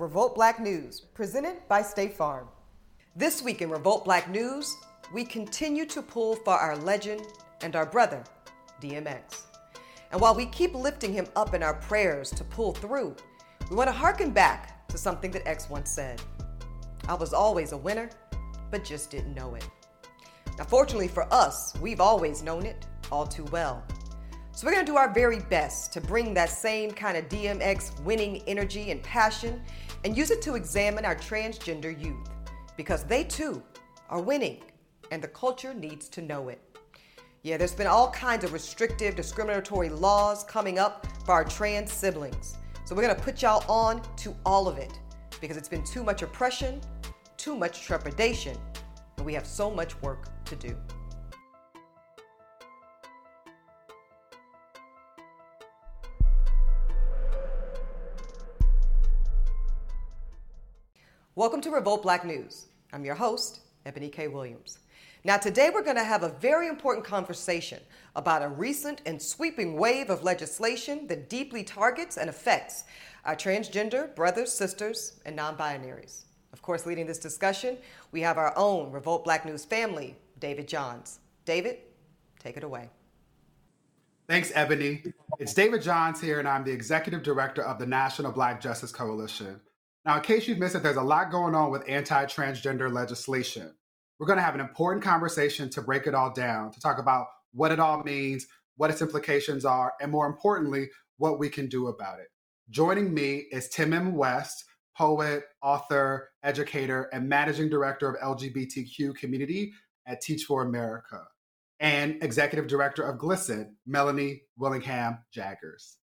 Revolt Black News, presented by State Farm. This week in Revolt Black News, we continue to pull for our legend and our brother, DMX. And while we keep lifting him up in our prayers to pull through, we want to hearken back to something that X once said I was always a winner, but just didn't know it. Now, fortunately for us, we've always known it all too well. So, we're going to do our very best to bring that same kind of DMX winning energy and passion and use it to examine our transgender youth because they too are winning and the culture needs to know it. Yeah, there's been all kinds of restrictive, discriminatory laws coming up for our trans siblings. So we're gonna put y'all on to all of it because it's been too much oppression, too much trepidation, and we have so much work to do. Welcome to Revolt Black News. I'm your host, Ebony K. Williams. Now, today we're going to have a very important conversation about a recent and sweeping wave of legislation that deeply targets and affects our transgender brothers, sisters, and non binaries. Of course, leading this discussion, we have our own Revolt Black News family, David Johns. David, take it away. Thanks, Ebony. It's David Johns here, and I'm the Executive Director of the National Black Justice Coalition. Now, in case you've missed it, there's a lot going on with anti transgender legislation. We're going to have an important conversation to break it all down, to talk about what it all means, what its implications are, and more importantly, what we can do about it. Joining me is Tim'm West, poet, author, educator, and managing director of LGBTQ community at Teach for America, and executive director of GLSEN, Melanie Willingham Jaggers.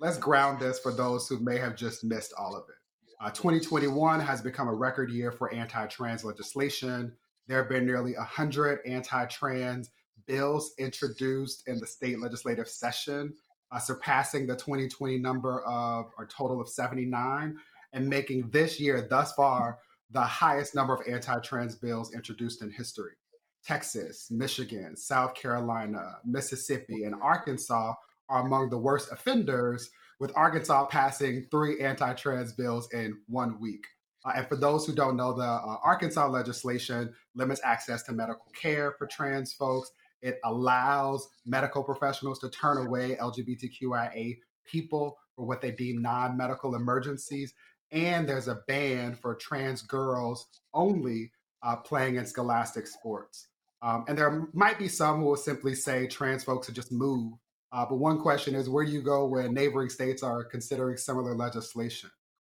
Let's ground this for those who may have just missed all of it. Uh, 2021 has become a record year for anti trans legislation. There have been nearly 100 anti trans bills introduced in the state legislative session, uh, surpassing the 2020 number of a total of 79 and making this year thus far the highest number of anti trans bills introduced in history. Texas, Michigan, South Carolina, Mississippi, and Arkansas are among the worst offenders with Arkansas passing three anti trans bills in one week. Uh, and for those who don't know, the uh, Arkansas legislation limits access to medical care for trans folks. It allows medical professionals to turn away LGBTQIA people for what they deem non medical emergencies. And there's a ban for trans girls only uh, playing in scholastic sports. Um, and there might be some who will simply say trans folks should just move uh, but one question is where do you go when neighboring states are considering similar legislation?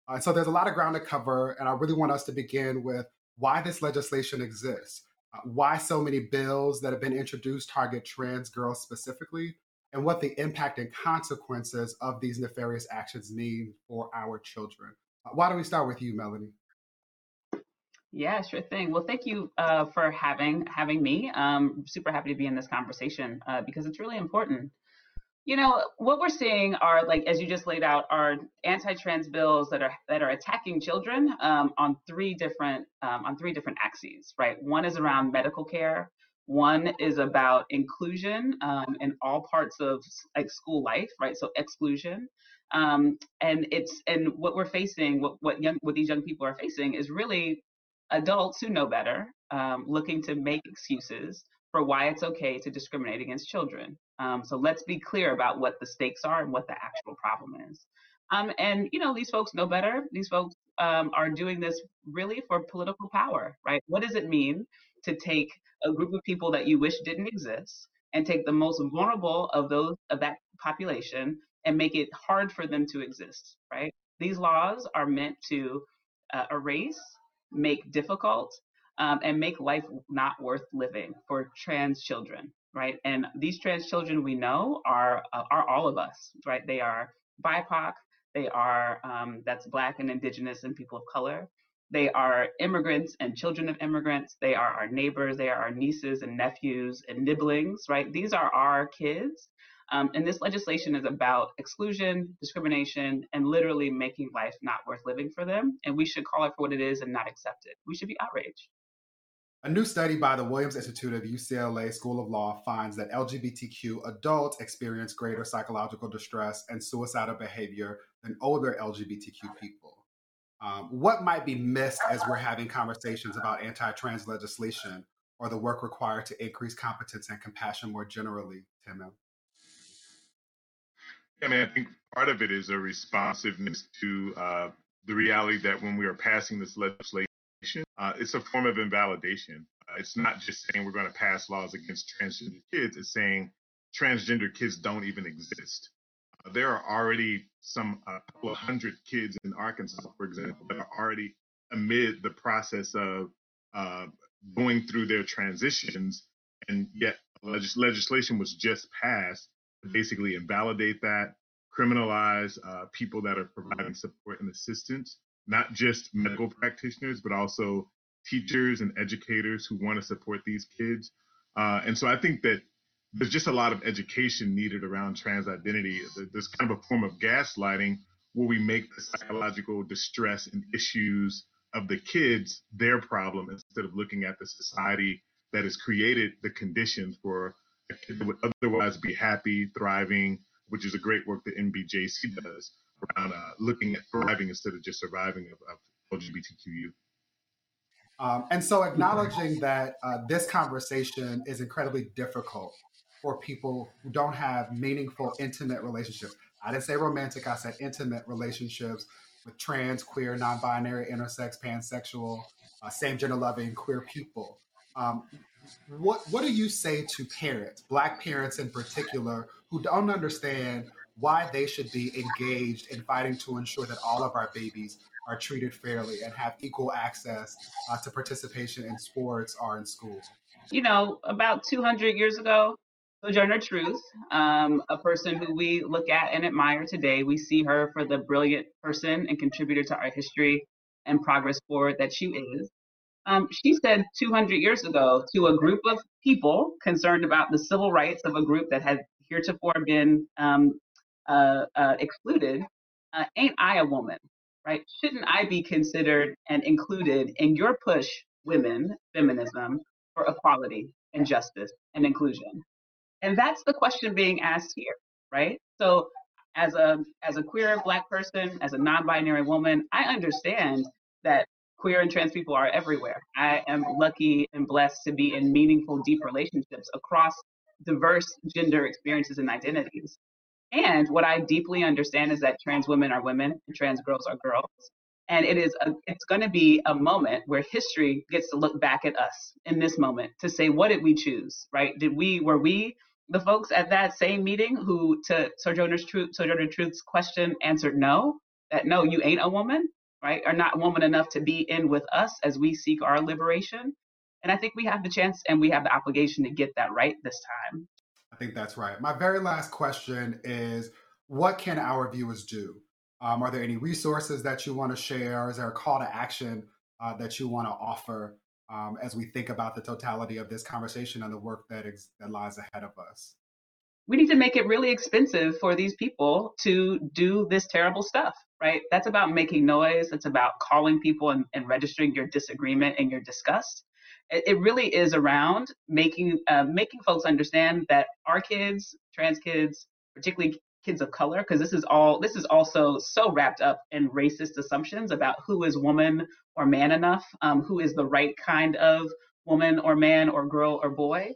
Uh, so there's a lot of ground to cover, and I really want us to begin with why this legislation exists, uh, why so many bills that have been introduced target trans girls specifically, and what the impact and consequences of these nefarious actions mean for our children. Uh, why don't we start with you, Melanie? Yeah, sure thing. Well, thank you uh, for having having me. Um, super happy to be in this conversation uh, because it's really important. You know, what we're seeing are like, as you just laid out, are anti-trans bills that are that are attacking children um, on three different um, on three different axes, right? One is around medical care. One is about inclusion um, in all parts of like school life, right? So exclusion, um, and it's and what we're facing, what what young what these young people are facing is really adults who know better, um, looking to make excuses for why it's okay to discriminate against children. Um, so let's be clear about what the stakes are and what the actual problem is. Um, and you know, these folks know better. These folks um, are doing this really for political power, right? What does it mean to take a group of people that you wish didn't exist and take the most vulnerable of those of that population and make it hard for them to exist, right? These laws are meant to uh, erase, make difficult, um, and make life not worth living for trans children, right? And these trans children we know are uh, are all of us, right? They are BIPOC, they are um, that's Black and Indigenous and people of color. They are immigrants and children of immigrants. They are our neighbors. They are our nieces and nephews and nibblings, right? These are our kids. Um, and this legislation is about exclusion, discrimination, and literally making life not worth living for them. And we should call it for what it is and not accept it. We should be outraged. A new study by the Williams Institute of UCLA School of Law finds that LGBTQ adults experience greater psychological distress and suicidal behavior than older LGBTQ people. Um, what might be missed as we're having conversations about anti-trans legislation or the work required to increase competence and compassion more generally, Tim? I mean, I think part of it is a responsiveness to uh, the reality that when we are passing this legislation, uh, it's a form of invalidation. Uh, it's not just saying we're going to pass laws against transgender kids, it's saying transgender kids don't even exist. Uh, there are already some a couple hundred kids in Arkansas, for example, that are already amid the process of uh, going through their transitions, and yet legis- legislation was just passed to basically invalidate that, criminalize uh, people that are providing support and assistance, not just medical practitioners, but also teachers and educators who want to support these kids. Uh, and so I think that there's just a lot of education needed around trans identity. There's kind of a form of gaslighting where we make the psychological distress and issues of the kids their problem instead of looking at the society that has created the conditions for a kid that would otherwise be happy, thriving, which is a great work that NBJC does around uh, looking at thriving instead of just surviving of, of LGBTQ youth. Um, and so acknowledging that uh, this conversation is incredibly difficult for people who don't have meaningful, intimate relationships. I didn't say romantic, I said intimate relationships with trans, queer, non binary, intersex, pansexual, uh, same gender loving, queer people. Um, what, what do you say to parents, Black parents in particular, who don't understand why they should be engaged in fighting to ensure that all of our babies are treated fairly and have equal access uh, to participation in sports or in schools. You know, about 200 years ago, Sojourner Truth, um, a person who we look at and admire today. We see her for the brilliant person and contributor to our history and progress forward that she is. Um, she said 200 years ago to a group of people concerned about the civil rights of a group that had heretofore been um, uh, uh, excluded, uh, ain't I a woman, right? Shouldn't I be considered and included in your push, women, feminism, for equality and justice and inclusion? And that's the question being asked here, right? So as a as a queer black person, as a non-binary woman, I understand that queer and trans people are everywhere. I am lucky and blessed to be in meaningful, deep relationships across diverse gender experiences and identities. And what I deeply understand is that trans women are women and trans girls are girls. And it is a, it's going to be a moment where history gets to look back at us in this moment to say, what did we choose, right? Did we, were we the folks at that same meeting who, to Sojourner's Truth, Sojourner Truth's question, answered no, that no, you ain't a woman, right? Are not woman enough to be in with us as we seek our liberation. And I think we have the chance and we have the obligation to get that right this time. I think that's right. My very last question is what can our viewers do? Um, are there any resources that you want to share? Is there a call to action uh, that you want to offer um, as we think about the totality of this conversation and the work that, ex- that lies ahead of us? We need to make it really expensive for these people to do this terrible stuff, right? That's about making noise. It's about calling people and, and registering your disagreement and your disgust. It, really is around making uh, making folks understand that our kids, trans kids, particularly kids of color because this is all this is also so wrapped up in racist assumptions about who is woman or man enough um, who is the right kind of woman or man or girl or boy.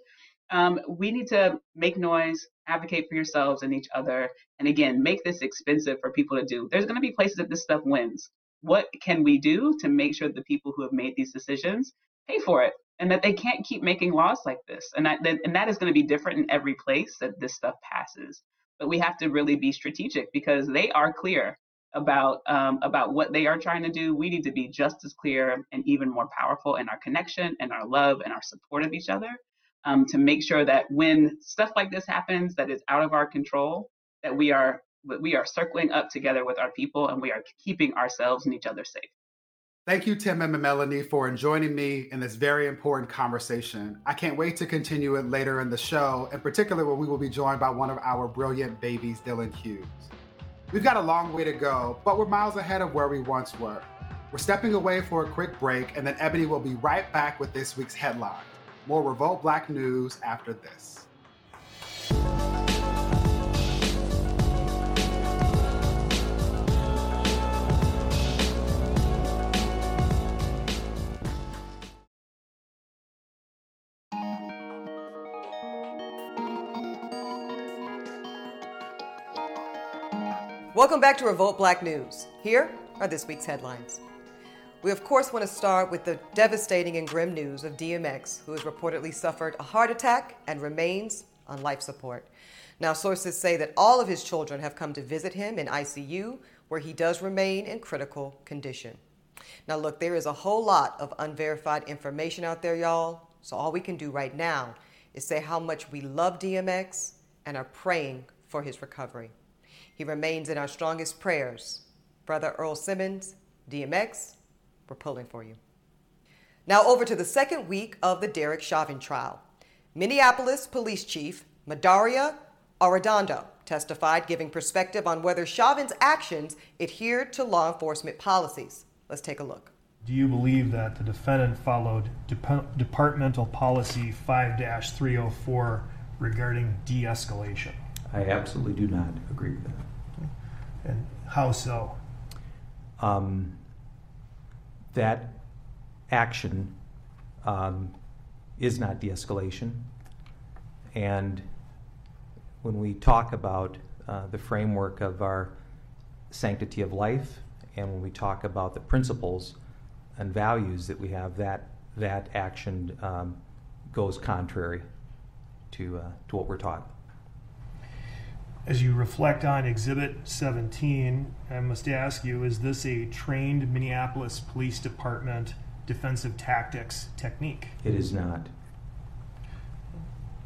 Um, we need to make noise advocate for yourselves and each other and again make this expensive for people to do. There's going to be places that this stuff wins. What can we do to make sure the people who have made these decisions pay for it and that they can't keep making laws like this and that, and that is going to be different in every place that this stuff passes but we have to really be strategic because they are clear about um, about what they are trying to do. We need to be just as clear and even more powerful in our connection and our love and our support of each other um, to make sure that when stuff like this happens that is out of our control, that we are we are circling up together with our people and we are keeping ourselves and each other safe. Thank you, Tim and Melanie, for joining me in this very important conversation. I can't wait to continue it later in the show, in particular when we will be joined by one of our brilliant babies, Dylan Hughes. We've got a long way to go, but we're miles ahead of where we once were. We're stepping away for a quick break, and then Ebony will be right back with this week's headline. More Revolt Black news after this. Welcome back to Revolt Black News. Here are this week's headlines. We, of course, want to start with the devastating and grim news of DMX, who has reportedly suffered a heart attack and remains on life support. Now, sources say that all of his children have come to visit him in ICU, where he does remain in critical condition. Now, look, there is a whole lot of unverified information out there, y'all. So, all we can do right now is say how much we love DMX and are praying for his recovery. He remains in our strongest prayers. Brother Earl Simmons, DMX, we're pulling for you. Now, over to the second week of the Derek Chauvin trial. Minneapolis Police Chief Medaria Arradondo testified, giving perspective on whether Chauvin's actions adhered to law enforcement policies. Let's take a look. Do you believe that the defendant followed Dep- Departmental Policy 5 304 regarding de escalation? I absolutely do not agree with that. How so? Um, that action um, is not de escalation. And when we talk about uh, the framework of our sanctity of life, and when we talk about the principles and values that we have, that, that action um, goes contrary to, uh, to what we're taught. As you reflect on Exhibit 17, I must ask you is this a trained Minneapolis Police Department defensive tactics technique? It is not.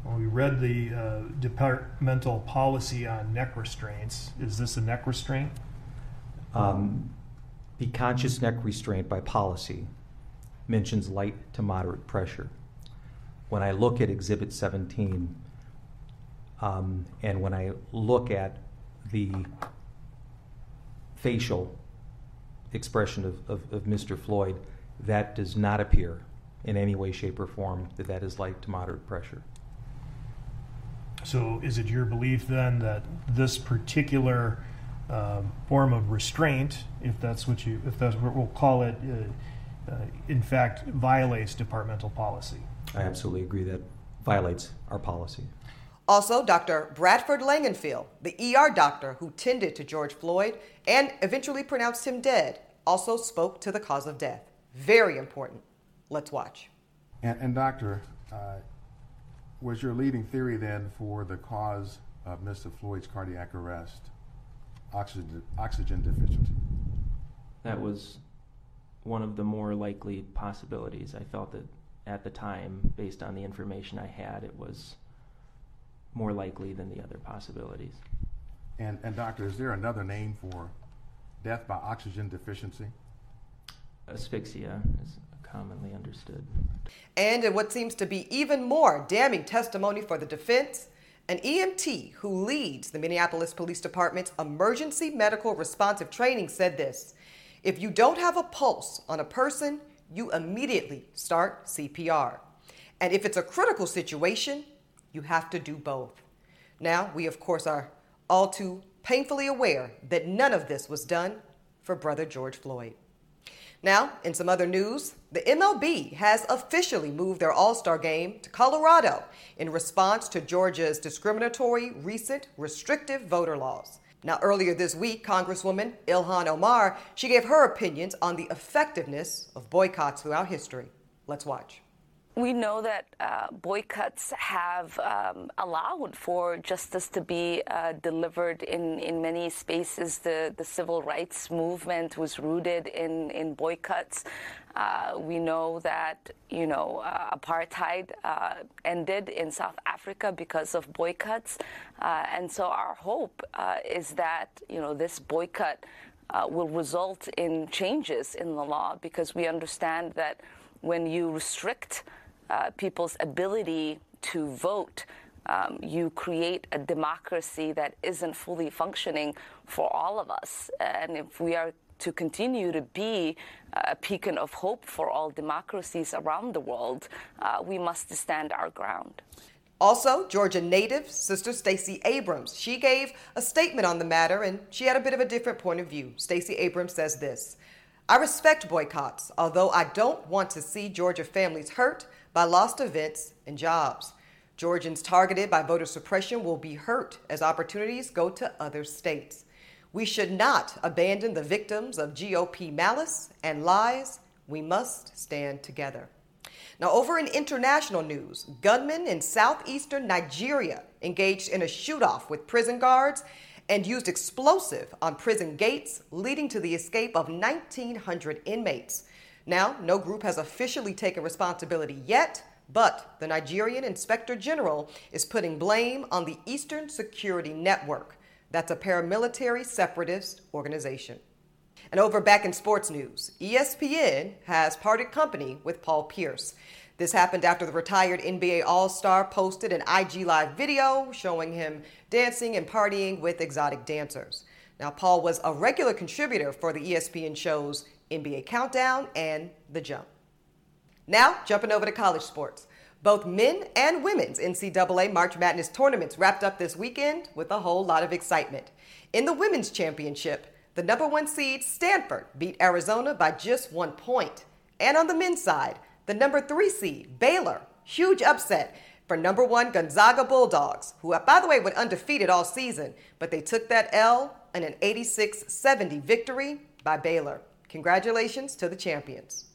Well, we read the uh, departmental policy on neck restraints. Is this a neck restraint? Um, the conscious neck restraint by policy mentions light to moderate pressure. When I look at Exhibit 17, um, and when I look at the facial expression of, of, of, Mr. Floyd, that does not appear in any way, shape, or form that that is light to moderate pressure. So, is it your belief then that this particular um, form of restraint, if that's what you, if that's what we'll call it, uh, uh, in fact, violates departmental policy? I absolutely agree that violates our policy. Also, Dr. Bradford Langenfeld, the ER doctor who tended to George Floyd and eventually pronounced him dead, also spoke to the cause of death. Very important. Let's watch. And, and doctor, uh, was your leading theory then for the cause of Mr. Floyd's cardiac arrest oxygen, oxygen deficiency? That was one of the more likely possibilities. I felt that at the time, based on the information I had, it was more likely than the other possibilities. And, and doctor, is there another name for death by oxygen deficiency? Asphyxia is commonly understood. And in what seems to be even more damning testimony for the defense, an EMT who leads the Minneapolis Police Department's emergency medical responsive training said this If you don't have a pulse on a person, you immediately start CPR. And if it's a critical situation, you have to do both. Now, we of course are all too painfully aware that none of this was done for brother George Floyd. Now, in some other news, the MLB has officially moved their All Star game to Colorado in response to Georgia's discriminatory recent restrictive voter laws. Now, earlier this week, Congresswoman Ilhan Omar, she gave her opinions on the effectiveness of boycotts throughout history. Let's watch. We know that uh, boycotts have um, allowed for justice to be uh, delivered in, in many spaces. The, the civil rights movement was rooted in, in boycotts. Uh, we know that, you know, uh, apartheid uh, ended in South Africa because of boycotts. Uh, and so our hope is that, you know, this boycott will result in changes in the law because we understand that when you restrict uh, people's ability to vote, um, you create a democracy that isn't fully functioning for all of us. And if we are to continue to be a beacon of hope for all democracies around the world, uh, we must stand our ground. Also, Georgia native Sister Stacey Abrams, she gave a statement on the matter and she had a bit of a different point of view. Stacey Abrams says this I respect boycotts, although I don't want to see Georgia families hurt by lost events and jobs. Georgians targeted by voter suppression will be hurt as opportunities go to other states. We should not abandon the victims of GOP malice and lies. We must stand together. Now, over in international news, gunmen in southeastern Nigeria engaged in a shoot off with prison guards and used explosive on prison gates, leading to the escape of 1,900 inmates. Now, no group has officially taken responsibility yet, but the Nigerian Inspector General is putting blame on the Eastern Security Network. That's a paramilitary separatist organization. And over back in sports news, ESPN has parted company with Paul Pierce. This happened after the retired NBA All Star posted an IG Live video showing him dancing and partying with exotic dancers. Now, Paul was a regular contributor for the ESPN shows NBA Countdown and The Jump. Now, jumping over to college sports. Both men and women's NCAA March Madness tournaments wrapped up this weekend with a whole lot of excitement. In the women's championship, the number one seed Stanford beat Arizona by just one point. And on the men's side, the number three seed Baylor, huge upset for number one Gonzaga Bulldogs, who, by the way, went undefeated all season, but they took that L in an 86 70 victory by Baylor. Congratulations to the champions.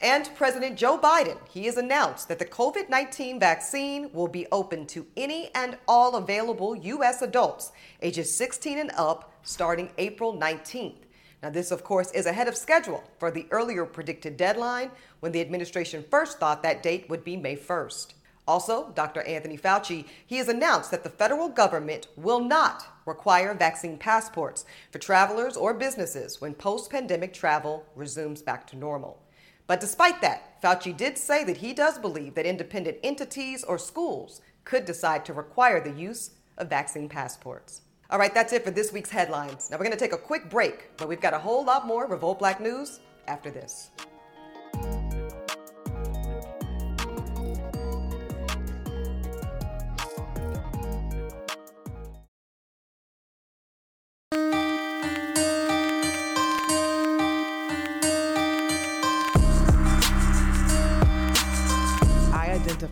And President Joe Biden, he has announced that the COVID 19 vaccine will be open to any and all available U.S. adults ages 16 and up starting April 19th. Now, this, of course, is ahead of schedule for the earlier predicted deadline when the administration first thought that date would be May 1st. Also, Dr. Anthony Fauci, he has announced that the federal government will not require vaccine passports for travelers or businesses when post pandemic travel resumes back to normal. But despite that, Fauci did say that he does believe that independent entities or schools could decide to require the use of vaccine passports. All right, that's it for this week's headlines. Now we're going to take a quick break, but we've got a whole lot more Revolt Black news after this.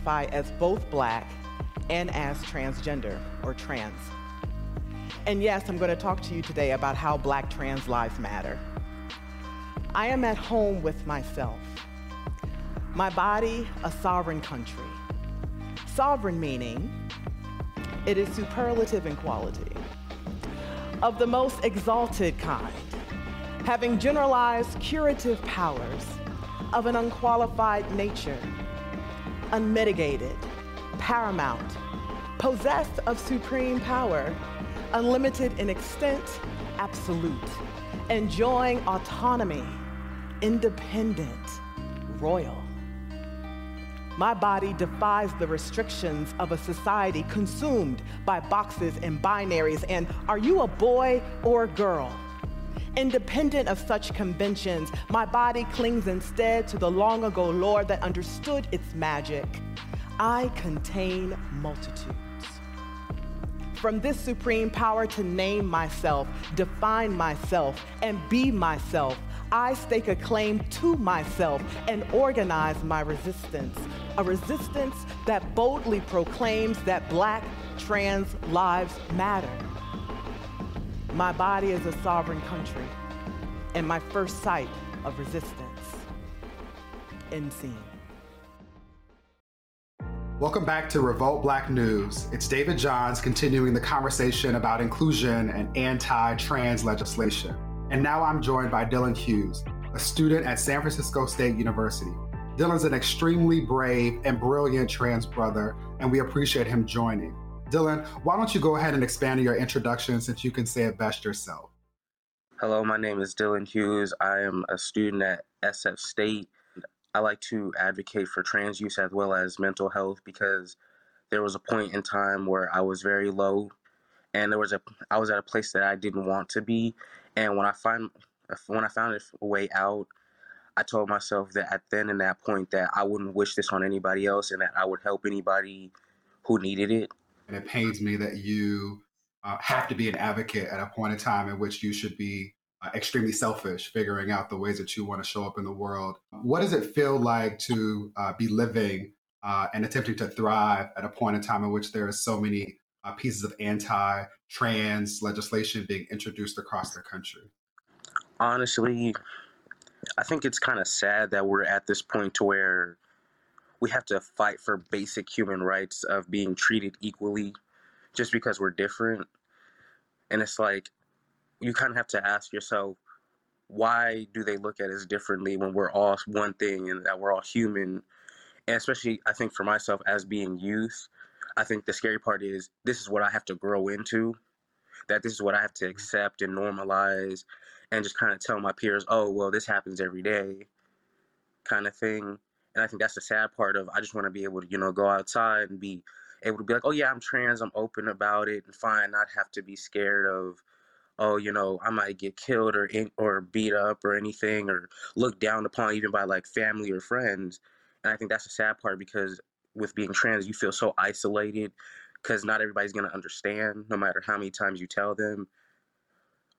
Identify as both black and as transgender or trans. And yes, I'm going to talk to you today about how black trans lives matter. I am at home with myself. My body, a sovereign country. Sovereign meaning it is superlative in quality, of the most exalted kind, having generalized curative powers of an unqualified nature unmitigated, paramount, possessed of supreme power, unlimited in extent, absolute, enjoying autonomy, independent, royal. My body defies the restrictions of a society consumed by boxes and binaries. And are you a boy or a girl? Independent of such conventions, my body clings instead to the long ago lore that understood its magic. I contain multitudes. From this supreme power to name myself, define myself, and be myself, I stake a claim to myself and organize my resistance. A resistance that boldly proclaims that black trans lives matter. My body is a sovereign country and my first sight of resistance. End scene. Welcome back to Revolt Black News. It's David Johns continuing the conversation about inclusion and anti trans legislation. And now I'm joined by Dylan Hughes, a student at San Francisco State University. Dylan's an extremely brave and brilliant trans brother, and we appreciate him joining. Dylan, why don't you go ahead and expand your introduction since you can say it best yourself? Hello, my name is Dylan Hughes. I am a student at SF State. I like to advocate for trans use as well as mental health because there was a point in time where I was very low and there was a I was at a place that I didn't want to be and when I find when I found a way out I told myself that at then and that point that I wouldn't wish this on anybody else and that I would help anybody who needed it and it pains me that you uh, have to be an advocate at a point in time in which you should be uh, extremely selfish, figuring out the ways that you want to show up in the world. What does it feel like to uh, be living uh, and attempting to thrive at a point in time in which there are so many uh, pieces of anti trans legislation being introduced across the country? Honestly, I think it's kind of sad that we're at this point to where we have to fight for basic human rights of being treated equally just because we're different. And it's like you kind of have to ask yourself, why do they look at us differently when we're all one thing and that we're all human? And especially, I think for myself as being youth, I think the scary part is this is what I have to grow into, that this is what I have to mm-hmm. accept and normalize, and just kind of tell my peers, oh, well, this happens every day, kind of thing. And I think that's the sad part of I just want to be able to, you know, go outside and be able to be like, oh, yeah, I'm trans, I'm open about it, and fine, not have to be scared of oh, you know, I might get killed or in, or beat up or anything or looked down upon even by like family or friends. And I think that's the sad part because with being trans, you feel so isolated because not everybody's going to understand no matter how many times you tell them.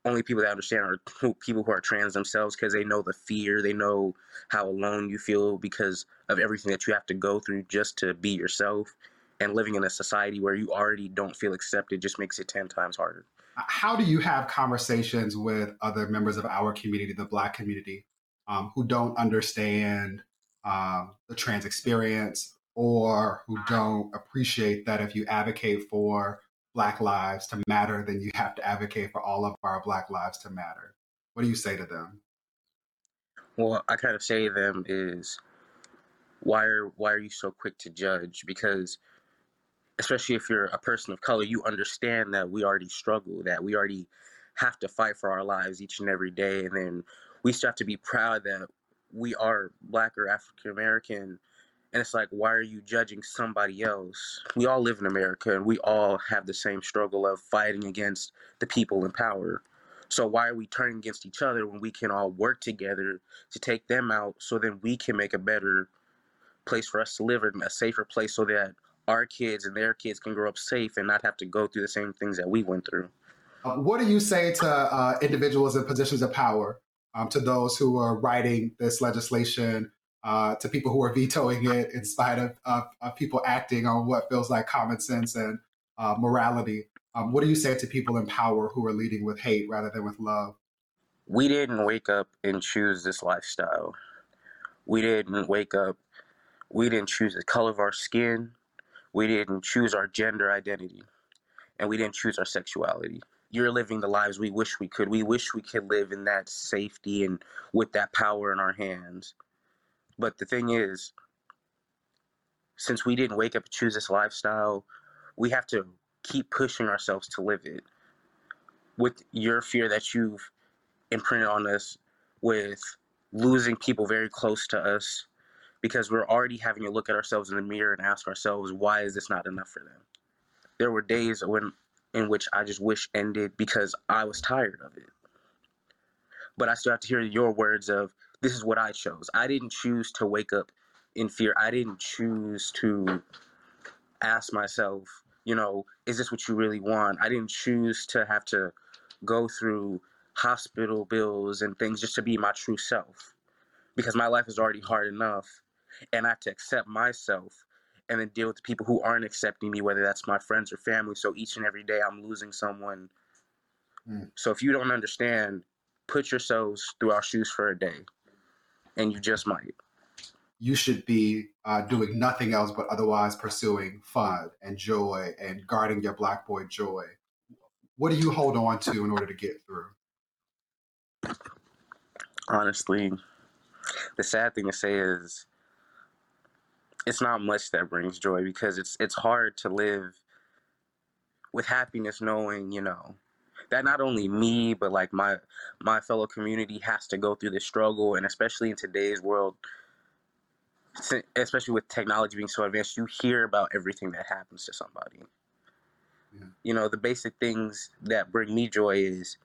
Only people that understand are people who are trans themselves because they know the fear, they know how alone you feel because of everything that you have to go through just to be yourself. And living in a society where you already don't feel accepted just makes it 10 times harder how do you have conversations with other members of our community, the Black community, um, who don't understand um, the trans experience or who don't appreciate that if you advocate for Black lives to matter, then you have to advocate for all of our Black lives to matter? What do you say to them? Well, I kind of say to them is, why are why are you so quick to judge? Because especially if you're a person of color, you understand that we already struggle, that we already have to fight for our lives each and every day. And then we still have to be proud that we are black or African American. And it's like, why are you judging somebody else? We all live in America and we all have the same struggle of fighting against the people in power. So why are we turning against each other when we can all work together to take them out so then we can make a better place for us to live in, a safer place so that our kids and their kids can grow up safe and not have to go through the same things that we went through. Uh, what do you say to uh, individuals in positions of power, um, to those who are writing this legislation, uh, to people who are vetoing it in spite of, of, of, people acting on what feels like common sense and uh, morality? Um, what do you say to people in power who are leading with hate rather than with love? We didn't wake up and choose this lifestyle. We didn't wake up, we didn't choose the color of our skin. We didn't choose our gender identity and we didn't choose our sexuality. You're living the lives we wish we could. We wish we could live in that safety and with that power in our hands. But the thing is, since we didn't wake up and choose this lifestyle, we have to keep pushing ourselves to live it. With your fear that you've imprinted on us, with losing people very close to us, because we're already having to look at ourselves in the mirror and ask ourselves, why is this not enough for them? There were days when in which I just wish ended because I was tired of it. But I still have to hear your words of this is what I chose. I didn't choose to wake up in fear. I didn't choose to ask myself, you know, is this what you really want? I didn't choose to have to go through hospital bills and things just to be my true self because my life is already hard enough and I have to accept myself and then deal with the people who aren't accepting me, whether that's my friends or family. So each and every day I'm losing someone. Mm. So if you don't understand, put yourselves through our shoes for a day, and you just might. You should be uh, doing nothing else but otherwise pursuing fun and joy and guarding your black boy joy. What do you hold on to in order to get through? Honestly, the sad thing to say is it's not much that brings joy because it's it's hard to live with happiness knowing you know that not only me but like my my fellow community has to go through this struggle and especially in today's world especially with technology being so advanced you hear about everything that happens to somebody yeah. you know the basic things that bring me joy is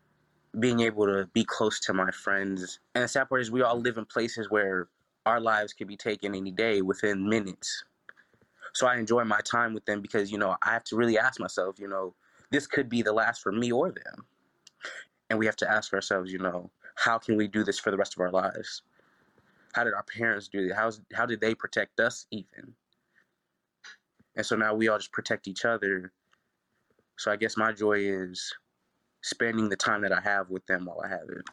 being able to be close to my friends and the sad part is we all live in places where our lives could be taken any day within minutes. So I enjoy my time with them because, you know, I have to really ask myself, you know, this could be the last for me or them. And we have to ask ourselves, you know, how can we do this for the rest of our lives? How did our parents do it? How's, how did they protect us even? And so now we all just protect each other So I guess my joy is spending the time that I have with them while I have it.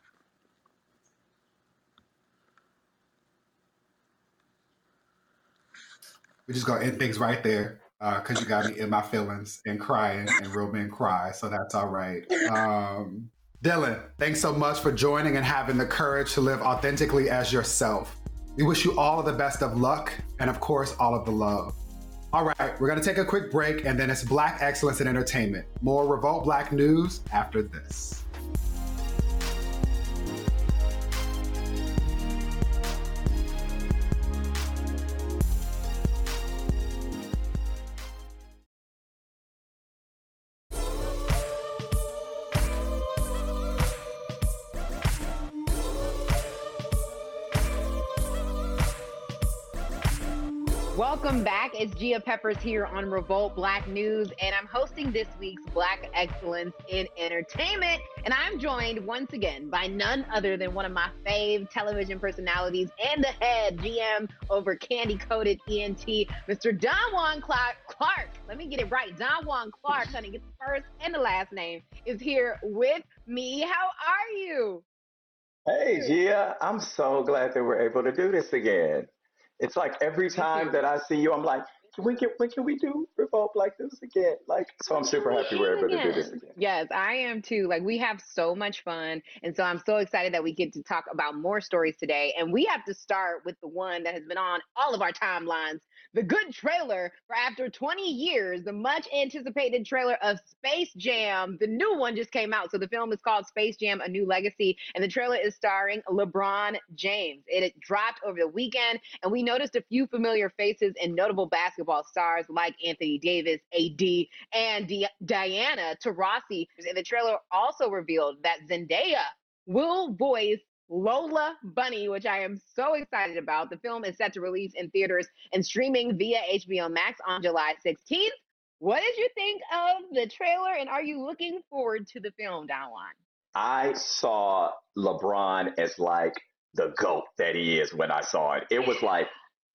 We're just gonna end things right there because uh, you got me in my feelings and crying, and real men cry, so that's all right. Um, Dylan, thanks so much for joining and having the courage to live authentically as yourself. We wish you all of the best of luck and, of course, all of the love. All right, we're going to take a quick break and then it's Black Excellence in Entertainment. More Revolt Black news after this. Gia Peppers here on Revolt Black News, and I'm hosting this week's Black Excellence in Entertainment. And I'm joined once again by none other than one of my fave television personalities and the head GM over Candy Coated ENT, Mr. DonJuan Clark. Clark, let me get it right. DonJuan Clark, honey, get the first and the last name, is here with me. How are you? Hey, Gia. I'm so glad that we're able to do this again. It's like every time that I see you, I'm like, when can when can we do revolt like this again? Like, so I'm super happy we're able to do this again. Yes, I am too. Like, we have so much fun, and so I'm so excited that we get to talk about more stories today. And we have to start with the one that has been on all of our timelines the good trailer for after 20 years, the much anticipated trailer of Space Jam. The new one just came out. So the film is called Space Jam A New Legacy, and the trailer is starring LeBron James. It dropped over the weekend, and we noticed a few familiar faces and notable basketball stars like Anthony Davis, AD, and D- Diana Taurasi. And the trailer also revealed that Zendaya will voice Lola Bunny, which I am so excited about. The film is set to release in theaters and streaming via HBO Max on July 16th. What did you think of the trailer, and are you looking forward to the film, Don? I saw LeBron as like the goat that he is when I saw it. It was like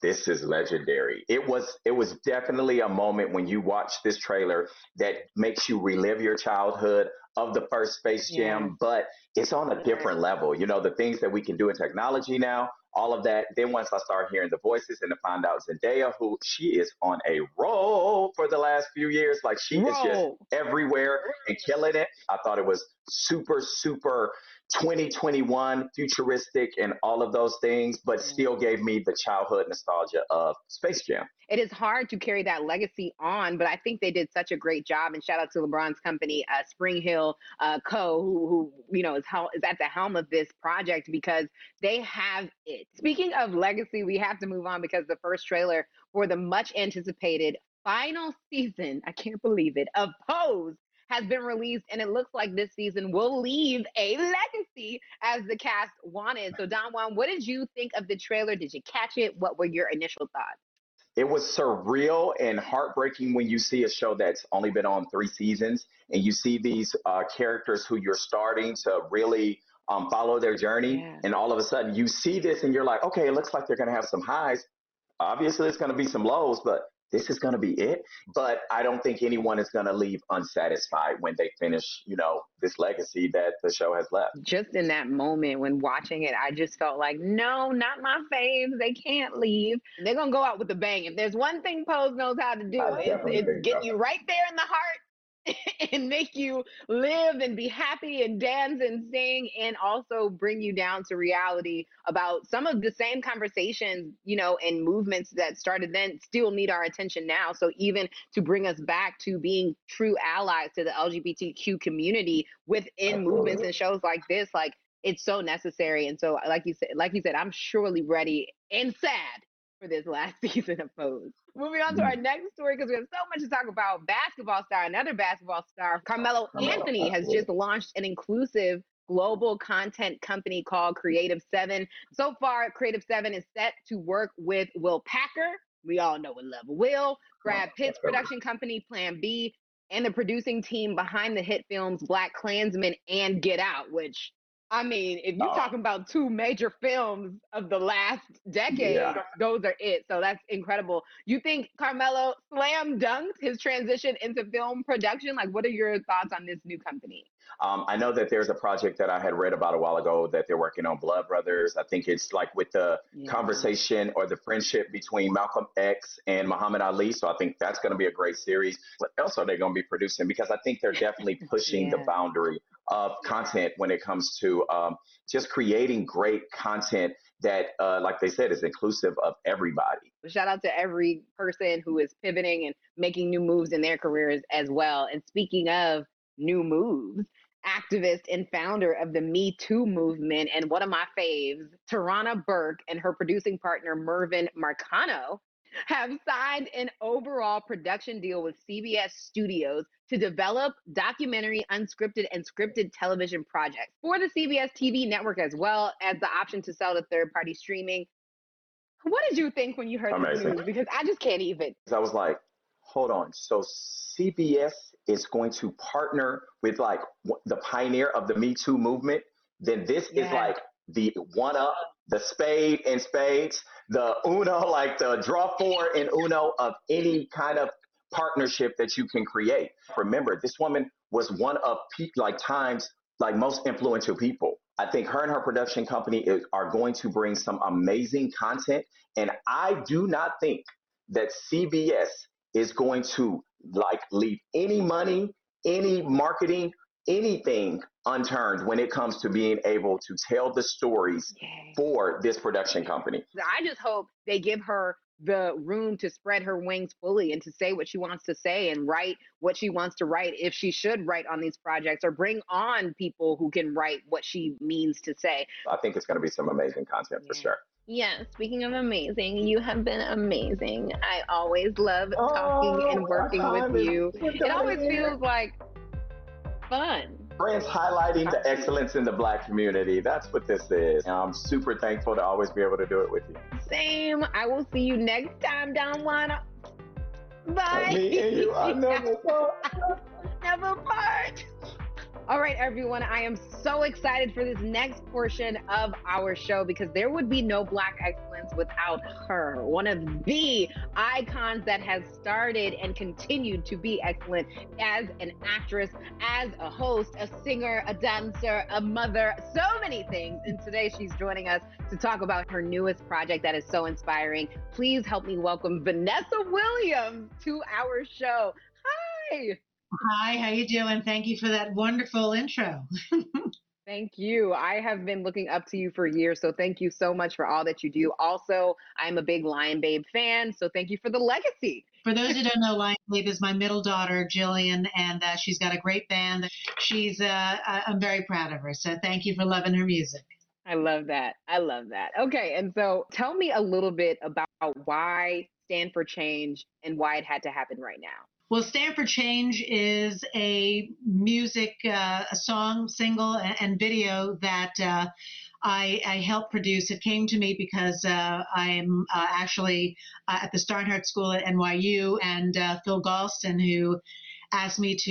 this is legendary. It was it was definitely a moment when you watch this trailer that makes you relive your childhood of the first Space Jam, yeah. but it's on a different level. You know, the things that we can do in technology now, all of that. Then once I start hearing the voices and to find out Zendaya, who she is on a roll for the last few years, like she roll. is just everywhere and killing it. I thought it was super, super 2021 futuristic and all of those things, but still gave me the childhood nostalgia of Space Jam. It is hard to carry that legacy on, but I think they did such a great job. And shout out to LeBron's company, uh, Spring Hill uh, Co., who, who you know is, hel- is at the helm of this project because they have it. Speaking of legacy, we have to move on because the first trailer for the much anticipated final season, I can't believe it, of Pose has been released, and it looks like this season will leave a legacy as the cast wanted. So, DonJuan, what did you think of the trailer? Did you catch it? What were your initial thoughts? It was surreal and heartbreaking when you see a show that's only been on three seasons and you see these uh, characters who you're starting to really um, follow their journey. Yeah. And all of a sudden you see this and you're like, okay, it looks like they're going to have some highs. Obviously, it's going to be some lows, but this is going to be it. But I don't think anyone is going to leave unsatisfied when they finish, you know, this legacy that the show has left. Just in that moment when watching it, I just felt like, no, not my faves. They can't leave. They're going to go out with a bang. If there's one thing Pose knows how to do, it's, it's get you right there in the heart and make you live and be happy and dance and sing and also bring you down to reality about some of the same conversations you know and movements that started then still need our attention now. So even to bring us back to being true allies to the lgbtq community within movements and shows like this like it's so necessary. And so like you said like you said i'm surely ready and sad for this last season of Pose. Moving on to our next story because we have so much to talk about. Basketball star, another basketball star, Carmelo Anthony has just launched an inclusive global content company called Creative Seven. So far, Creative Seven is set to work with Will Packer. We all know and love Will, Brad Pitt's production company, Plan B, and the producing team behind the hit films BlacKkKlansman and Get Out, which I mean, if you're talking about two major films of the last decade, Yeah. those are it. So that's incredible. You think Carmelo slam dunked his transition into film production? Like, what are your thoughts on this new company? Um, I know that there's a project that I had read about a while ago that they're working on Blood Brothers. I think it's like with the Yeah. conversation or the friendship between Malcolm X and Muhammad Ali. So I think that's going to be a great series. What else are they going to be producing? Because I think they're definitely pushing the boundary of content when it comes to um, just creating great content that, uh, like they said, is inclusive of everybody. Shout out to every person who is pivoting and making new moves in their careers as well. And speaking of new moves, activist and founder of the Me Too movement, and one of my faves, Tarana Burke and her producing partner, Mervyn Marcano, have signed an overall production deal with CBS Studios to develop documentary, unscripted, and scripted television projects for the CBS TV network, as well as the option to sell to third party streaming. What did you think when you heard Amazing. news? Because I just can't even. I was like, hold on. So CBS is going to partner with like the pioneer of the Me Too movement. Then this is like the one up, the spade and spades, the Uno, like the draw four and Uno of any kind of partnership that you can create. Remember, this woman was one of pe- like times like most influential people. I think her and her production company is, are going to bring some amazing content, and I do not think that CBS is going to like leave any money, any marketing, anything unturned when it comes to being able to tell the stories for this production company. I just hope they give her the room to spread her wings fully and to say what she wants to say and write what she wants to write if she should write on these projects or bring on people who can write what she means to say. I think it's going to be some amazing content for sure. Yeah, speaking of amazing, you have been amazing. I always love talking and Oh, working with you. It always feels like fun. Friends highlighting the excellence in the black community. That's what this is. And I'm super thankful to always be able to do it with you. Same. I will see you next time, Don Juana. Bye. Me and you are never part. never part. All right, everyone. I am so excited for this next portion of our show because there would be no Black excellence without her. One of the icons that has started and continued to be excellent as an actress, as a host, a singer, a dancer, a mother, so many things. And today she's joining us to talk about her newest project that is so inspiring. Please help me welcome Vanessa Williams to our show. Hi. Hi, how you doing? Thank you for that wonderful intro. Thank you. I have been looking up to you for years, so thank you so much for all that you do. Also, I'm a big Lion Babe fan, so thank you for the legacy. For those who don't know, Lion Babe is my middle daughter, Jillian, and uh, she's got a great band. She's, uh, I- I'm very proud of her. So thank you for loving her music. I love that. I love that. Okay, and so tell me a little bit about why Stand for Change and why it had to happen right now. Well, Stand for Change is a music, uh, a song, single, and, video that uh, I, I helped produce. It came to me because uh, I'm uh, actually uh, at the Steinhardt School at NYU, and uh, Phil Galdston, who asked me to,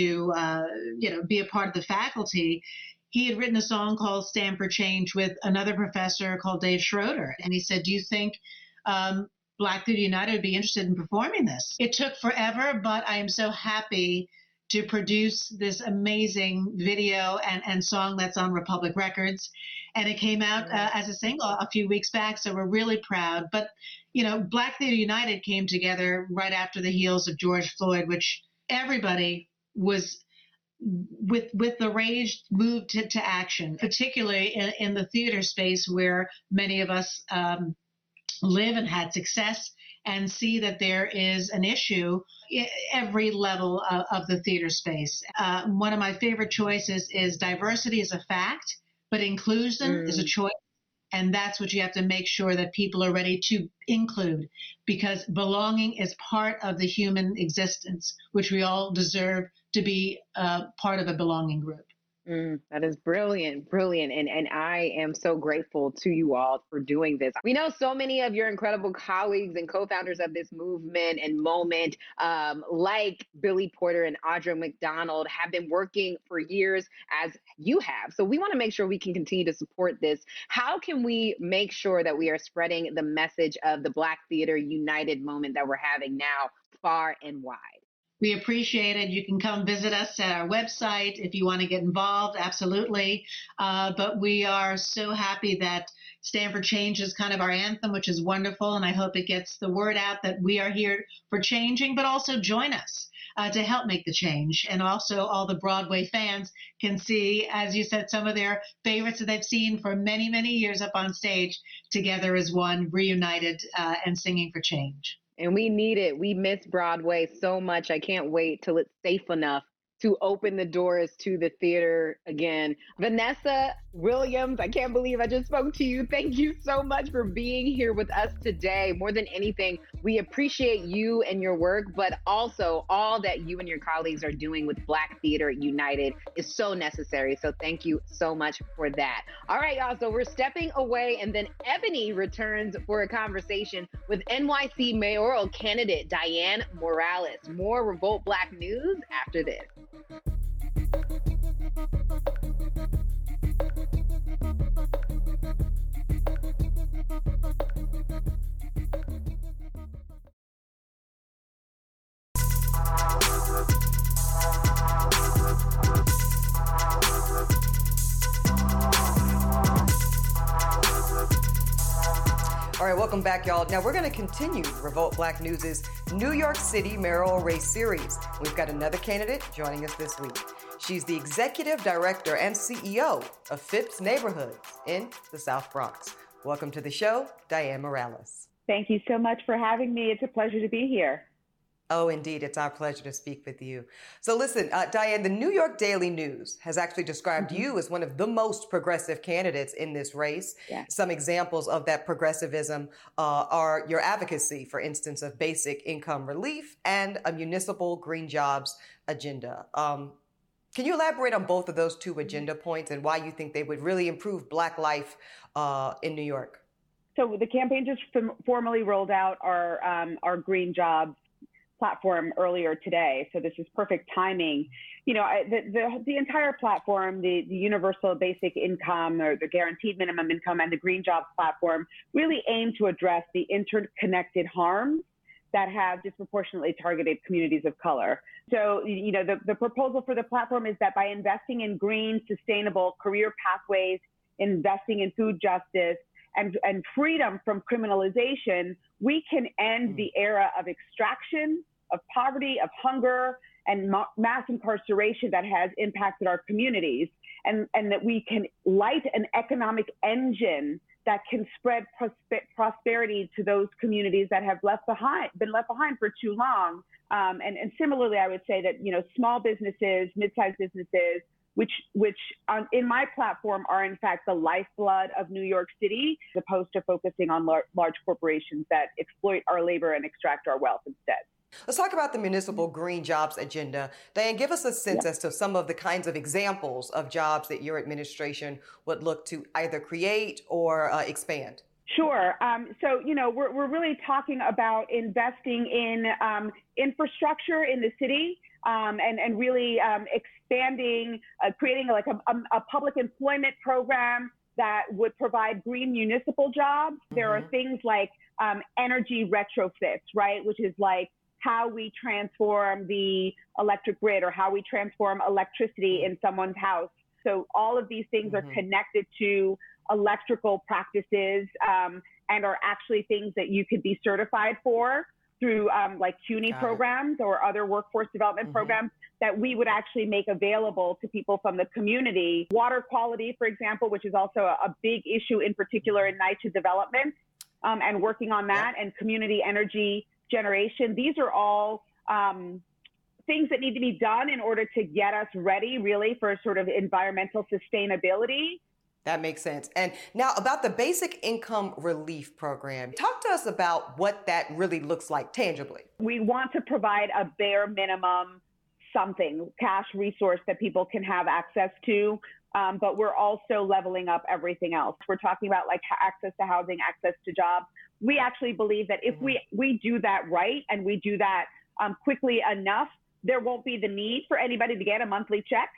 you know, be a part of the faculty. He had written a song called "Stand for Change" with another professor called Dave Schroeder, and he said, "Do you think?" Um, Black Theater United would be interested in performing this. It took forever, but I am so happy to produce this amazing video and, and song that's on Republic Records. And it came out uh, as a single a few weeks back, so we're really proud. But, you know, Black Theater United came together right after the heels of George Floyd, which everybody was with with the rage moved to, to action, particularly in, in the theater space where many of us um, live and had success and see that there is an issue every level of, of the theater space. Uh, one of my favorite choices is diversity is a fact, but inclusion is a choice. And that's what you have to make sure that people are ready to include because belonging is part of the human existence, which we all deserve to be uh, part of a belonging group. Mm, that is brilliant, brilliant. And and I am so grateful to you all for doing this. We know so many of your incredible colleagues and co-founders of this movement and moment, um, like Billy Porter and Audra McDonald, have been working for years as you have. So we want to make sure we can continue to support this. How can we make sure that we are spreading the message of the Black Theater United moment that we're having now far and wide? We appreciate it. You can come visit us at our website if you want to get involved, absolutely. Uh, but we are so happy that Stand for Change is kind of our anthem, which is wonderful. And I hope it gets the word out that we are here for changing, but also join us. Uh, to help make the change. And also, all the Broadway fans can see, as you said, some of their favorites that they've seen for many, many years up on stage together as one, reunited uh, and singing for change and we need it. We miss Broadway so much. I can't wait till it's safe enough to open the doors to the theater again. Vanessa Williams, I can't believe I just spoke to you. Thank you so much for being here with us today. More than anything, we appreciate you and your work, but also all that you and your colleagues are doing with Black Theater United is so necessary. So thank you so much for that. All right, y'all. So we're stepping away, and then Ebony returns for a conversation with NYC mayoral candidate Dianne Morales. More Revolt Black news after this. All right, welcome back, y'all. Now we're going to continue Revolt Black News' New York City mayoral race series. We've got another candidate joining us this week. She's the executive director and CEO of Phipps Neighborhoods in the South Bronx. Welcome to the show, Dianne Morales. Thank you so much for having me. It's a pleasure to be here. Oh, indeed. It's our pleasure to speak with you. So, listen, uh, Dianne, the New York Daily News has actually described mm-hmm. you as one of the most progressive candidates in this race. Yeah. Some examples of that progressivism uh, are your advocacy, for instance, of basic income relief and a municipal green jobs agenda. Um, can you elaborate on both of those two mm-hmm. agenda points and why you think they would really improve Black life uh, in New York? So the campaign just formally rolled out our um, our green jobs platform earlier today, so this is perfect timing. You know, I, the, the, the entire platform, the, the universal basic income or the guaranteed minimum income and the green jobs platform really aim to address the interconnected harms that have disproportionately targeted communities of color. So, you know, the, the proposal for the platform is that by investing in green, sustainable career pathways, investing in food justice, and, and freedom from criminalization, we can end mm. the era of extraction of poverty, of hunger, and ma- mass incarceration that has impacted our communities, and, and that we can light an economic engine that can spread prosper- prosperity to those communities that have left behind, been left behind for too long. Um, and, and similarly, I would say that you know small businesses, mid-sized businesses, which which on, in my platform are in fact the lifeblood of New York City, as opposed to focusing on lar- large corporations that exploit our labor and extract our wealth instead. Let's talk about the municipal green jobs agenda. Dianne, give us a sense as to some of the kinds of examples of jobs that your administration would look to either create or uh, expand. Sure. Um, so, you know, we're, we're really talking about investing in um, infrastructure in the city um, and, and really um, expanding, uh, creating like a, a, a, public employment program that would provide green municipal jobs. Mm-hmm. There are mm-hmm. things like um, energy retrofits, right? Which is like how we transform the electric grid or how we transform electricity in someone's house. So all of these things mm-hmm. are connected to electrical practices um, and are actually things that you could be certified for through um, like CUNY Got programs it. or other workforce development mm-hmm. programs that we would actually make available to people from the community. Water quality, for example, which is also a, a big issue in particular in NYCHA development, um, and working on that, and community energy generation. These are all um, things that need to be done in order to get us ready, really, for sort of environmental sustainability. That makes sense. And now about the basic income relief program. Talk to us about what that really looks like tangibly. We want to provide a bare minimum something, cash resource that people can have access to. Um, but we're also leveling up everything else. We're talking about like access to housing, access to jobs. We actually believe that if we we do that right and we do that um, quickly enough, there won't be the need for anybody to get a monthly check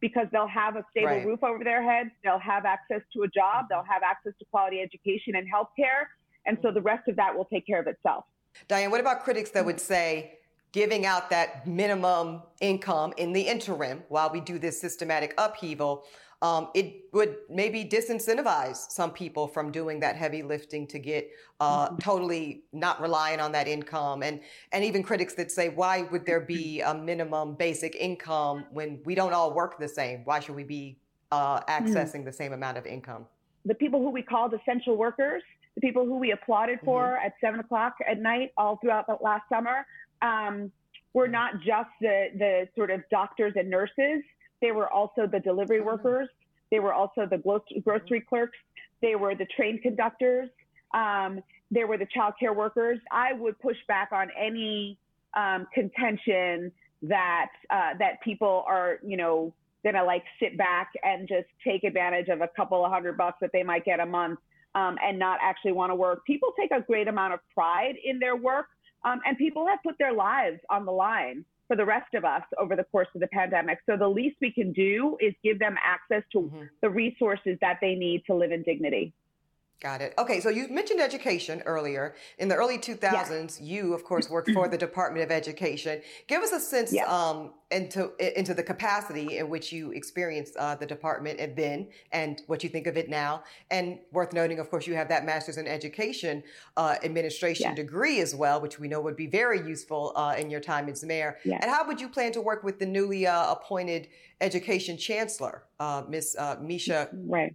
because they'll have a stable Right. roof over their heads, they'll have access to a job, they'll have access to quality education and healthcare, and so the rest of that will take care of itself. Dianne, what about critics that would say giving out that minimum income in the interim while we do this systematic upheaval, um, it would maybe disincentivize some people from doing that heavy lifting to get uh, totally not relying on that income, and and even critics that say why would there be a minimum basic income when we don't all work the same? Why should we be uh, accessing the same amount of income? the people who we called essential workers, the people who we applauded for at seven o'clock at night all throughout the last summer, um, were not just the, the sort of doctors and nurses. They were also the delivery workers. They were also the grocery clerks. They were the train conductors. Um, they were the childcare workers. I would push back on any um, contention that uh, that people are, you know, gonna like sit back and just take advantage of a couple of hundred bucks that they might get a month um, and not actually want to work. People take a great amount of pride in their work, um, and people have put their lives on the line for the rest of us over the course of the pandemic. So the least we can do is give them access to the resources that they need to live in dignity. Got it. Okay, so you mentioned education earlier. In the early 2000s, you, of course, worked for the Department of Education. Give us a sense um, into into the capacity in which you experienced uh, the department and then, and what you think of it now. And worth noting, of course, you have that Master's in Education uh, Administration Yes. degree as well, which we know would be very useful uh, in your time as mayor. And how would you plan to work with the newly uh, appointed Education Chancellor, uh, Miss uh, Meisha right.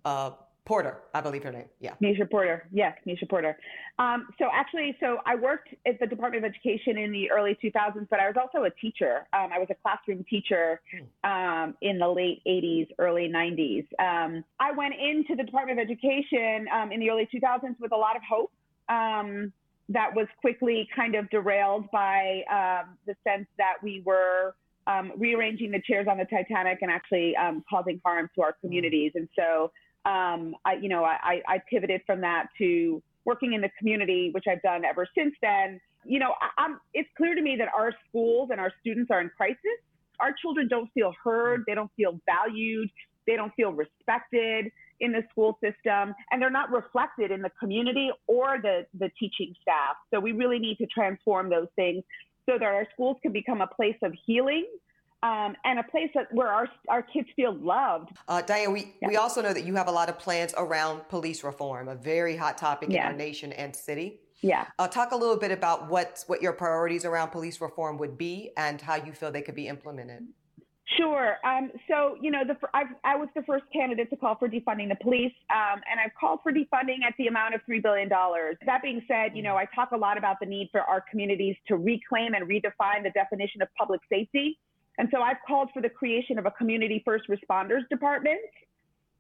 Porter? I believe her name. Yeah. Meisha Porter. Yes, Meisha Porter. Um, so actually, so I worked at the Department of Education in the early 2000s, but I was also a teacher. Um, I was a classroom teacher um, in the late 80s, early 90s. Um, I went into the Department of Education um, in the early 2000s with a lot of hope. Um, that was quickly kind of derailed by the sense that we were rearranging the chairs on the Titanic and actually causing harm to our communities. And so, um, I, you know, I, I pivoted from that to working in the community, which I've done ever since then. You know, I, it's clear to me that our schools and our students are in crisis. Our children don't feel heard. They don't feel valued. They don't feel respected in the school system, and they're not reflected in the community or the, the teaching staff. So we really need to transform those things so that our schools can become a place of healing um, and a place that, where our, our kids feel loved. Uh, Dianne, we, we also know that you have a lot of plans around police reform, a very hot topic in Yeah. our nation and city. Yeah. Uh, talk a little bit about what what your priorities around police reform would be and how you feel they could be implemented. Sure. Um, so, you know, the, I've, I was the first candidate to call for defunding the police, um, and I've called for defunding at the amount of $3 billion. That being said, you know, I talk a lot about the need for our communities to reclaim and redefine the definition of public safety. And so I've called for the creation of a community first responders department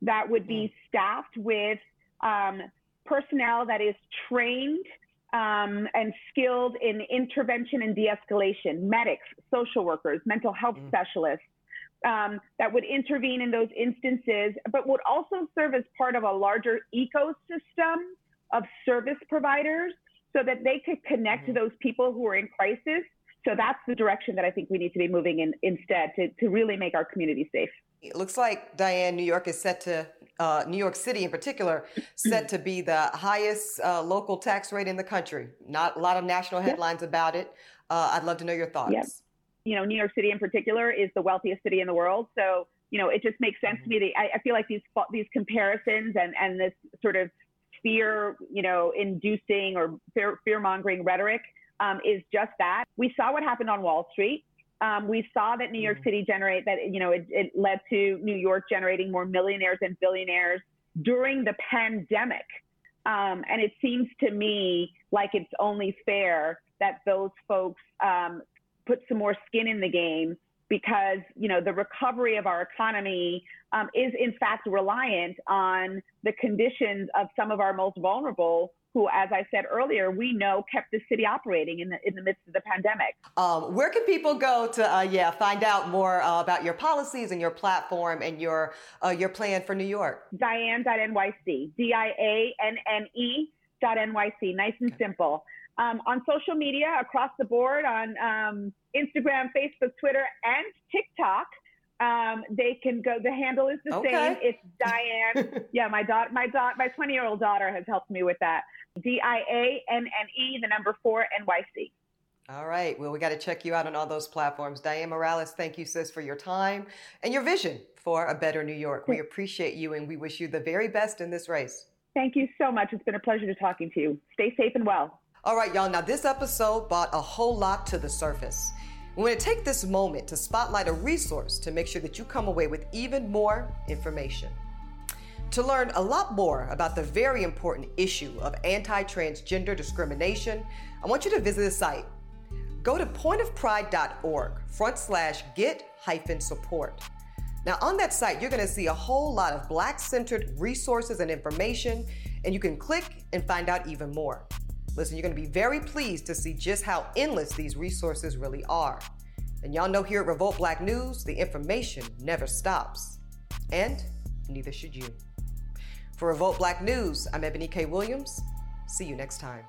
that would be staffed with um, personnel that is trained um, and skilled in intervention and de-escalation, medics, social workers, mental health specialists um, that would intervene in those instances, but would also serve as part of a larger ecosystem of service providers so that they could connect to those people who are in crisis. So that's the direction that I think we need to be moving in instead to, to really make our community safe. It looks like Dianne, New York is set to uh, New York City in particular, set to be the highest uh, local tax rate in the country. Not a lot of national headlines about it. Uh, I'd love to know your thoughts. Yep. You know, New York City in particular is the wealthiest city in the world. So, you know, it just makes sense to me that I, I feel like these these comparisons and and this sort of fear, you know, inducing or fear fear mongering rhetoric um, is just that. We saw what happened on Wall Street. Um, we saw that New York City generate that, you know, it, it led to New York generating more millionaires and billionaires during the pandemic. Um, and it seems to me like it's only fair that those folks um, put some more skin in the game because you know the recovery of our economy um, is in fact reliant on the conditions of some of our most vulnerable who, as I said earlier, we know kept the city operating in the in the midst of the pandemic. Um, where can people go to, uh, yeah, find out more uh, about your policies and your platform and your uh, your plan for New York? Dianne.nyc, D I A N N E dot NYC, nice and simple. Um, on social media across the board on um, Instagram, Facebook, Twitter, and TikTok. Um, they can go. The handle is the Okay. same. It's Dianne. yeah, my daughter, my daughter, my 20 year old daughter has helped me with that. D I A N N E, the number four N Y C. All right. Well, we got to check you out on all those platforms. Dianne Morales, thank you, sis, for your time and your vision for a better New York. We appreciate you and we wish you the very best in this race. Thank you so much. It's been a pleasure to talking to you. Stay safe and well. All right, y'all. Now, this episode brought a whole lot to the surface. We want to take this moment to spotlight a resource to make sure that you come away with even more information. To learn a lot more about the very important issue of anti transgender discrimination, I want you to visit the site. Go to pointofpride.org front slash get hyphen support. Now, on that site, you're going to see a whole lot of Black centered resources and information, and you can click and find out even more. Listen, you're going to be very pleased to see just how endless these resources really are. And y'all know here at Revolt Black News, the information never stops. And neither should you. For Revolt Black News, I'm Ebony K. Williams. See you next time.